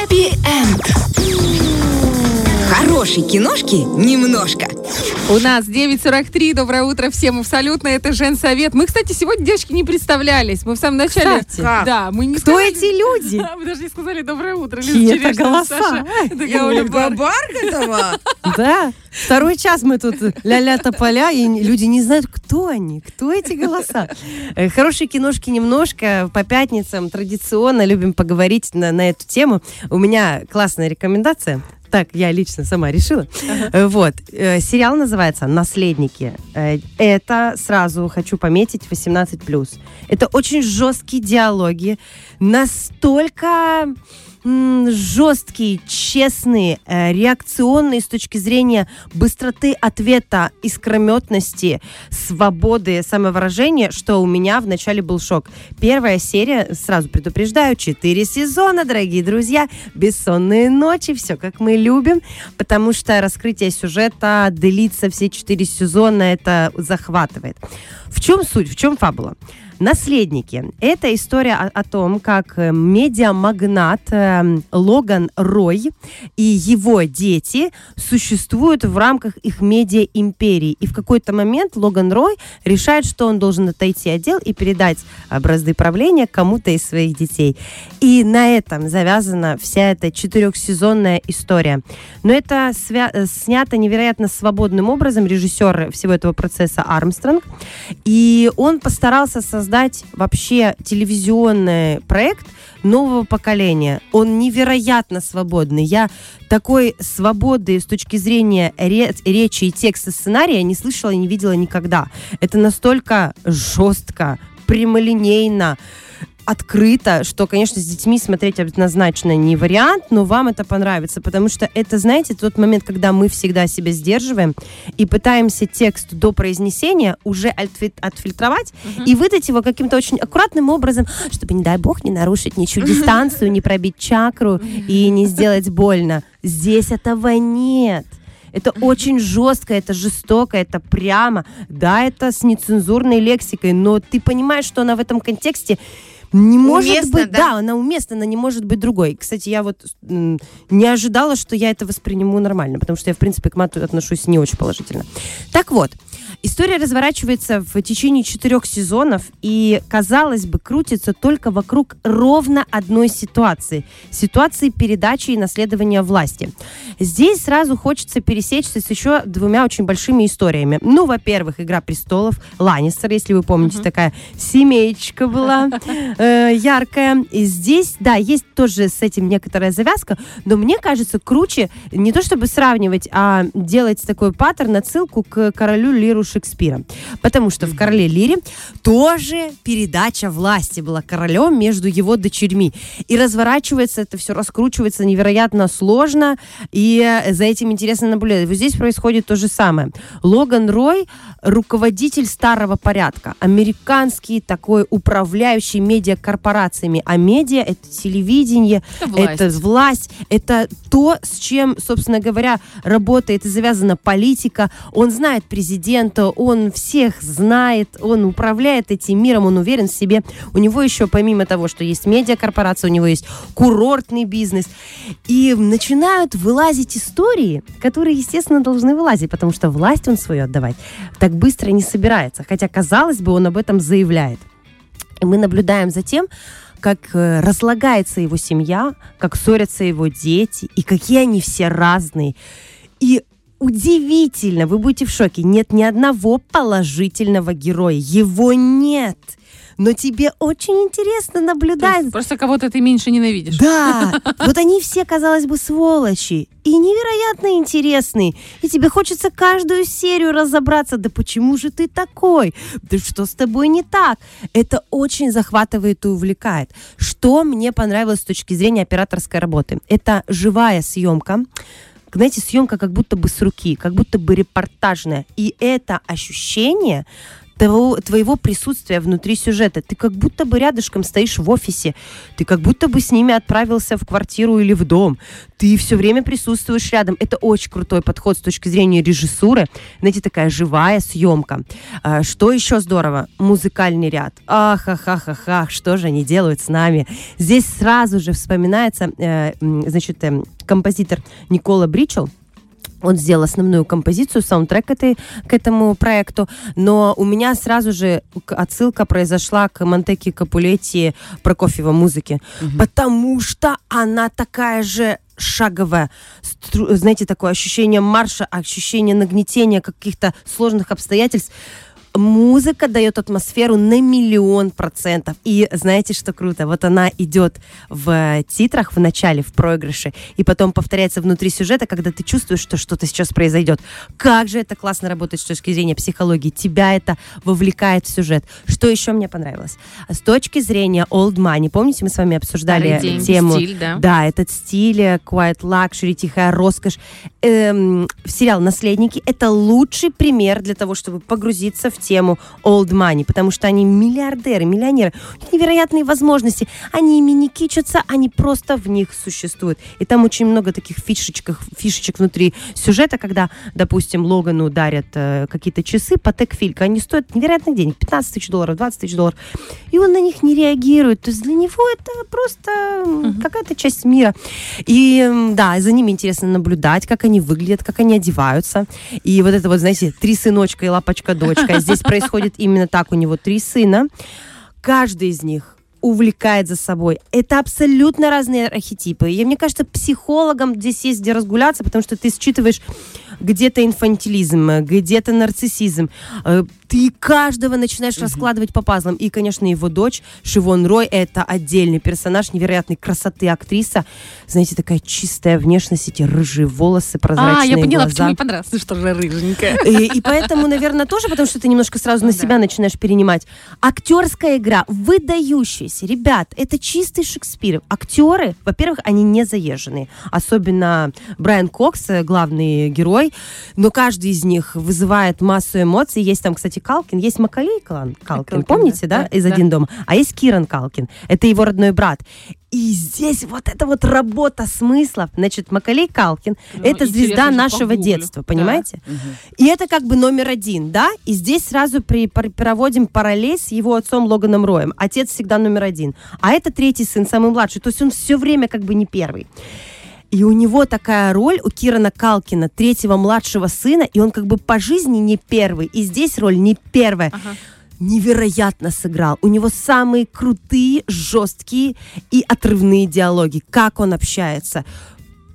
Хэппи-энд. Хорошей киношки немножко. У нас 9.43. Доброе утро всем абсолютно. Это Женсовет. Мы, кстати, сегодня, девочки, не представлялись. Мы в самом начале... Кстати. Как? Да, мы не Кто сказали- эти люди? Да, мы даже не сказали доброе утро. Чьи это голоса? Саша Гагаулина Бар. Барготова? Да. Второй час мы тут ля-ля тополя, и люди не знают, кто они, кто эти голоса. Э, Хорошие киношки немножко. По пятницам традиционно любим поговорить на, на эту тему. У меня классная рекомендация. Так, я лично сама решила. Э, Вот. Э, Сериал называется «Наследники». Э, Это, сразу хочу пометить, 18+. Это очень жесткие диалоги. Настолько м, жесткие, честные, э, реакционные с точки зрения быстроты ответа, искрометности, свободы самовыражения, что у меня вначале был шок. Первая серия, сразу предупреждаю, 4 сезона, дорогие друзья, бессонные ночи, все как мы любим, потому что раскрытие сюжета длится все 4 сезона, это захватывает. В чем суть, в чем фабула? Наследники. Это история о, о том, как э, медиамагнат э, Логан Рой и его дети существуют в рамках их медиа-империи. И в какой-то момент Логан Рой решает, что он должен отойти от дел и передать образы правления кому-то из своих детей. И на этом завязана вся эта четырехсезонная история. Но это свя- э, снято невероятно свободным образом. Режиссер всего этого процесса Армстронг. И он постарался создать вообще телевизионный проект нового поколения. Он невероятно свободный. Я такой свободы с точки зрения ре- речи и текста сценария не слышала и не видела никогда. Это настолько жестко, прямолинейно, открыто, что, конечно, с детьми смотреть однозначно не вариант, но вам это понравится, потому что это, знаете, тот момент, когда мы всегда себя сдерживаем и пытаемся текст до произнесения уже отфи- отфильтровать и выдать его каким-то очень аккуратным образом, чтобы, не дай бог, не нарушить ничью дистанцию, не пробить чакру и не сделать больно. Здесь этого нет. Это очень жестко, это жестоко, это прямо. Да, это с нецензурной лексикой, но ты понимаешь, что она в этом контексте не может Уместно, быть, да? да? она уместна, она не может быть другой. Кстати, я вот не ожидала, что я это восприму нормально, потому что я, в принципе, к мату отношусь не очень положительно. Так вот, история разворачивается в течение четырех сезонов и, казалось бы, крутится только вокруг ровно одной ситуации. Ситуации передачи и наследования власти. Здесь сразу хочется пересечься с еще двумя очень большими историями. Ну, во-первых, «Игра престолов», Ланнистер, если вы помните, такая семеечка была э, яркая. И здесь, да, есть тоже с этим некоторая завязка, но мне кажется, круче не то чтобы сравнивать, а делать такой паттерн, отсылку к королю Лиру Шекспира. Потому что в «Короле Лире» тоже передача власти была королем между его дочерьми. И разворачивается это все, раскручивается невероятно сложно, и э, за этим интересно наблюдать. Вот здесь происходит то же самое. Логан Рой – руководитель старого порядка, американский такой управляющий медиакорпорациями. А медиа – это телевидение, Это власть. это власть, это то, с чем, собственно говоря, работает и завязана политика. Он знает президента, он всех знает, он управляет этим миром, он уверен в себе. У него еще, помимо того, что есть медиакорпорация, у него есть курортный бизнес. И начинают вылазить истории, которые, естественно, должны вылазить, потому что власть он свою отдавать так быстро не собирается. Хотя, казалось бы, он об этом заявляет. И мы наблюдаем за тем, как э, разлагается его семья, как ссорятся его дети, и какие они все разные. И удивительно, вы будете в шоке, нет ни одного положительного героя. Его нет. Но тебе очень интересно наблюдать Просто кого-то ты меньше ненавидишь. да, вот они все, казалось бы, сволочи. И невероятно интересные. И тебе хочется каждую серию разобраться. Да почему же ты такой? Да что с тобой не так? Это очень захватывает и увлекает. Что мне понравилось с точки зрения операторской работы? Это живая съемка. Знаете, съемка как будто бы с руки, как будто бы репортажная. И это ощущение того, твоего присутствия внутри сюжета. Ты как будто бы рядышком стоишь в офисе, ты как будто бы с ними отправился в квартиру или в дом. Ты все время присутствуешь рядом. Это очень крутой подход с точки зрения режиссуры. Знаете, такая живая съемка. А, что еще здорово? Музыкальный ряд. Ах, что же они делают с нами? Здесь сразу же вспоминается, э, значит, эм, композитор Никола Бричел, он сделал основную композицию, саундтрек этой, к этому проекту, но у меня сразу же отсылка произошла к Монтеки Капулетти Прокофьева музыки, потому что она такая же шаговая, знаете, такое ощущение марша, ощущение нагнетения каких-то сложных обстоятельств. Музыка дает атмосферу на миллион процентов. И знаете, что круто? Вот она идет в титрах в начале, в проигрыше, и потом повторяется внутри сюжета, когда ты чувствуешь, что что-то сейчас произойдет. Как же это классно работает с точки зрения психологии. Тебя это вовлекает в сюжет. Что еще мне понравилось? С точки зрения old money, помните, мы с вами обсуждали деньги, тему... стиль, да. Да, этот стиль, э, quiet luxury, тихая роскошь. Эм, сериал «Наследники» — это лучший пример для того, чтобы погрузиться в тему old money, потому что они миллиардеры, миллионеры. У них невероятные возможности. Они ими не кичатся, они просто в них существуют. И там очень много таких фишечек, фишечек внутри сюжета, когда, допустим, Логану дарят э, какие-то часы Патек Филька. Они стоят невероятных денег. 15 тысяч долларов, 20 тысяч долларов. И он на них не реагирует. То есть для него это просто м, какая-то часть мира. И да, за ними интересно наблюдать, как они выглядят, как они одеваются. И вот это вот, знаете, три сыночка и лапочка-дочка. Здесь происходит именно так. У него три сына. Каждый из них увлекает за собой. Это абсолютно разные архетипы. И мне кажется, психологам здесь есть где разгуляться, потому что ты считываешь где-то инфантилизм, где-то нарциссизм. Э, Ты каждого начинаешь раскладывать по пазлам. И, конечно, его дочь Шивон Рой – это отдельный персонаж невероятной красоты актриса. Знаете, такая чистая внешность, эти рыжие волосы, прозрачные А, я поняла, глаза. почему мне понравилось, Ну что же рыженькая. И, и поэтому, наверное, тоже, потому что ты немножко сразу на Ну да. себя начинаешь перенимать. Актерская игра выдающаяся. Ребят, это чистый Шекспир. Актеры, во-первых, они не заезженные. Особенно Брайан Кокс, э, главный герой. Но каждый из них вызывает массу эмоций. Есть там, кстати, Калкин, есть Макалей Калкин, Калкин, помните, да, да, да, из да. «Один дома»? А есть Киран Калкин. Это его родной брат. И здесь вот эта вот работа смыслов. Значит, Макалей Калкин Ну, это звезда нашего погуглю. детства, Да. понимаете? И это как бы номер один, да? И здесь сразу при, пр- проводим параллель с его отцом Логаном Роем. Отец всегда номер один. А это третий сын, самый младший. То есть он все время как бы не первый. И у него такая роль, у Кирана Калкина, третьего младшего сына, и он как бы по жизни не первый. И здесь роль не первая. Ага. Невероятно сыграл. У него самые крутые, жесткие и отрывные диалоги. Как он общается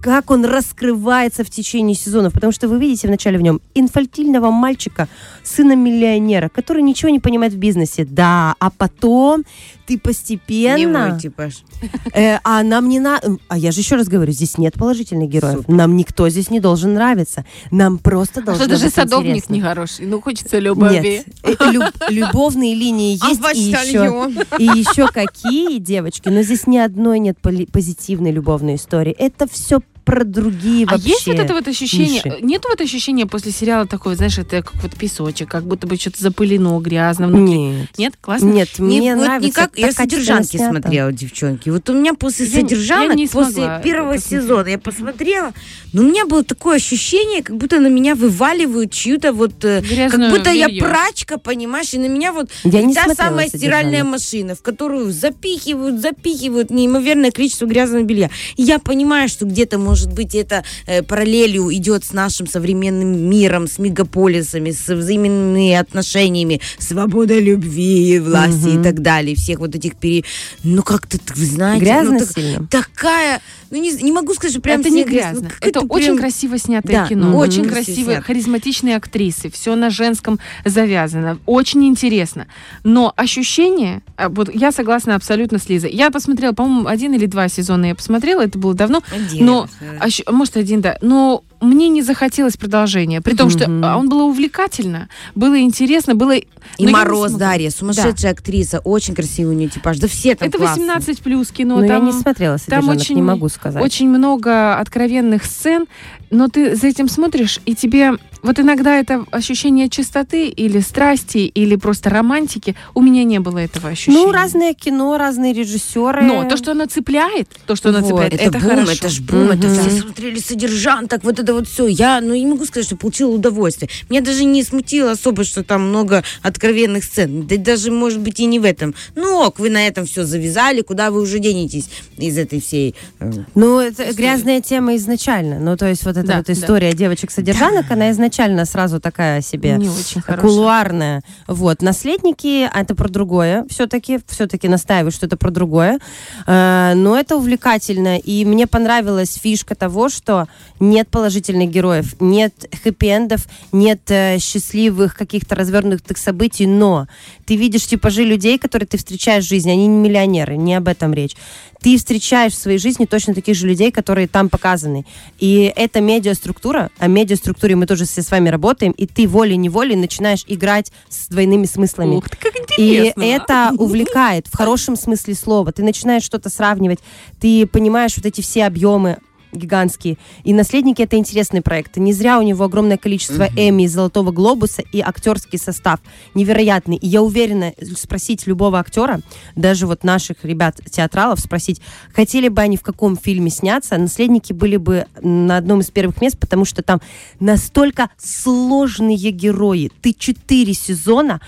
как он раскрывается в течение сезонов. Потому что вы видите вначале в нем инфантильного мальчика, сына миллионера, который ничего не понимает в бизнесе. Да, а потом ты Не постепенно... мой типаж. Э, а нам не надо... А я же еще раз говорю, здесь нет положительных героев. Супер. Нам никто здесь не должен нравиться. Нам просто А должно что даже быть садовник интересно. не хороший. Ну, хочется любви. Нет, э, люб- любовные линии А есть и еще, и еще какие девочки, но здесь ни одной нет поли- позитивной любовной истории. Это все про другие А вообще. есть вот это вот ощущение, ниши. нет вот ощущения после сериала такого, знаешь, это как вот песочек, как будто бы что-то запылено грязно внутри. Нет. Нет? Классно? Нет, Не- мне вот нравится. никак, я содержанки снято. смотрела, девчонки. Вот у меня после Я не- я содержанок, не после первого сезона я посмотрела, но у меня было такое ощущение, как будто на меня вываливают чью-то вот... э, Грязное как будто я белье. прачка, понимаешь, и на меня вот Я не та самая стиральная «Содержанок». машина, в которую запихивают, запихивают неимоверное количество грязного белья. И я понимаю, что где-то, может быть, это э, параллелью идет с нашим современным миром, с мегаполисами, с взаимными отношениями, свобода любви, власти Мгм. и так далее, всех вот этих пере... Ну, как-то, вы знаете... Грязно ну, так- сильно. такая... Ну, не, не могу сказать, что прям это не грязно. грязно. Ну, Это какая-то очень прям- красиво снятое Да, кино. Очень красивые, харизматичные актрисы. Все на женском завязано. Очень интересно. Но ощущение, а, вот я согласна абсолютно с Лизой. Я посмотрела, по-моему, один или два сезона я посмотрела, это было давно. Один, Но, ощ- может, один, да. Но мне не захотелось продолжения. При том, что а, он было увлекательно, было интересно, было... И но я Мороз. Дарья, сумасшедшая актриса, очень красивый у нее типаж. Да все там Это классные. 18 плюс кино. Но я там не смотрела там очень- не могу сказать. Очень много откровенных сцен, но ты за этим смотришь, и тебе вот иногда это ощущение чистоты или страсти, или просто романтики. У меня не было этого ощущения. Ну, разное кино, разные режиссеры. Но то, что оно цепляет, то, что оно Вот, цепляет, это, это, бум, хорошо. это ж бум, это Мгм. все смотрели содержанток, вот это вот все. Я, ну, не могу сказать, что получила удовольствие. Меня даже не смутило особо, что там много откровенных сцен. Да даже, может быть, и не в этом. Ну, ок, вы на этом все завязали, куда вы уже денетесь из этой всей... э, Ну, это грязная тема изначально. Ну, то есть вот эта Да, вот да. история девочек-содержанок, она изначально сразу такая себе Не очень кулуарная. Вот. Наследники а это про другое. Все-таки, все-таки настаиваю, что это про другое. Э, но это увлекательно. И мне понравилась фишка того, что нет положительных героев, нет хэппи-эндов, нет э, счастливых каких-то развернутых событий, но ты видишь типажи людей, которые ты встречаешь в жизни, они не миллионеры, не об этом речь. Ты встречаешь в своей жизни точно таких же людей, которые там показаны. И это медиаструктура, а медиаструктуре мы тоже все с вами работаем, и ты волей-неволей начинаешь играть с двойными смыслами. Ух ты, как И интересно. это увлекает в хорошем смысле слова. Ты начинаешь что-то сравнивать, ты понимаешь вот эти все объемы гигантские. И «Наследники» — это интересный проект. Не зря у него огромное количество Эмми и «Золотого глобуса» и актерский состав невероятный. И я уверена, спросить любого актера, даже вот наших ребят-театралов, спросить, хотели бы они в каком фильме сняться, «Наследники» были бы на одном из первых мест, потому что там настолько сложные герои. Ты четыре сезона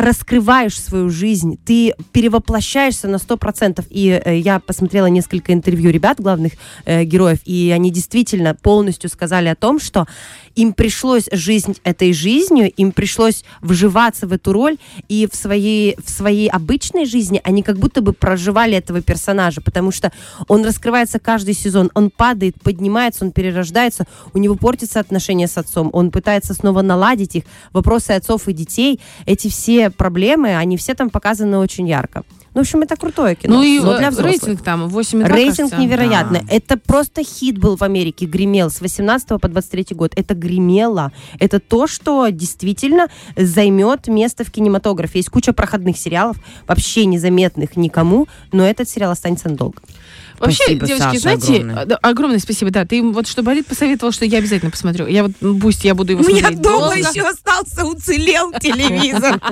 раскрываешь свою жизнь, ты перевоплощаешься на 100%. И э, я посмотрела несколько интервью ребят, главных э, героев, и они действительно полностью сказали о том, что им пришлось жизнь этой жизнью, им пришлось вживаться в эту роль, и в своей, в своей обычной жизни они как будто бы проживали этого персонажа, потому что он раскрывается каждый сезон, он падает, поднимается, он перерождается, у него портятся отношения с отцом, он пытается снова наладить их, вопросы отцов и детей, эти все проблемы, они все там показаны очень ярко. Ну, в общем, это крутое кино. Ну и но э, для взрослых. рейтинг там 8,2, Рейтинг кажется. невероятный. Это просто хит был в Америке, гремел с 18 по 23 год. Это гремело. Это то, что действительно займет место в кинематографе. Есть куча проходных сериалов, вообще незаметных никому, но этот сериал останется надолго. Вообще, Спасибо, девочки, Саша, знаете, огромное. да, огромное спасибо, да. Ты вот что болит, посоветовал, что я обязательно посмотрю. Я вот, пусть я буду его У меня смотреть дома долго. еще остался, уцелел телевизор.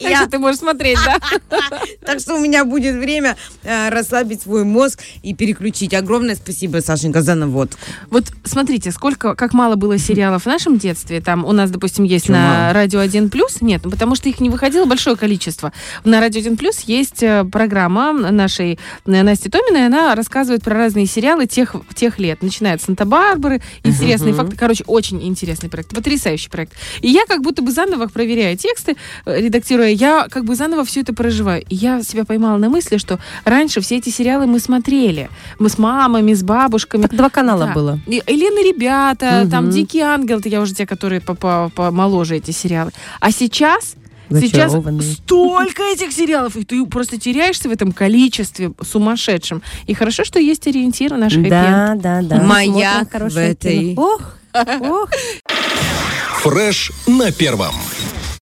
Так что ты можешь смотреть, да? Так что у меня будет время э, расслабить свой мозг и переключить. Огромное спасибо, Сашенька, за наводку. Вот смотрите, сколько, как мало было сериалов в нашем детстве. Там у нас, допустим, есть на? Радио 1 Плюс. Нет, ну, потому что их не выходило большое количество. На Радио 1 Плюс есть э, программа нашей э, Насти Томиной. Она рассказывает про разные сериалы тех, тех лет. Начиная от Санта-Барбары, интересные факты. Короче, очень интересный проект, потрясающий проект. И я как будто бы заново проверяя тексты, э, редактируя, я как бы заново все это проживаю. И я себя поймала на мысли, что раньше все эти сериалы мы смотрели. Мы с мамами, с бабушками. Так два канала Да. было. И Елена ребята, там Мгм. Дикий ангел, это я уже те, которые по- по- помоложе эти сериалы. А сейчас Сейчас столько этих сериалов, и ты просто теряешься в этом количестве сумасшедшем. И хорошо, что есть ориентиры наш хэппи Да, да, да. Хорошее в этой-. Ох, ох. Фреш на первом.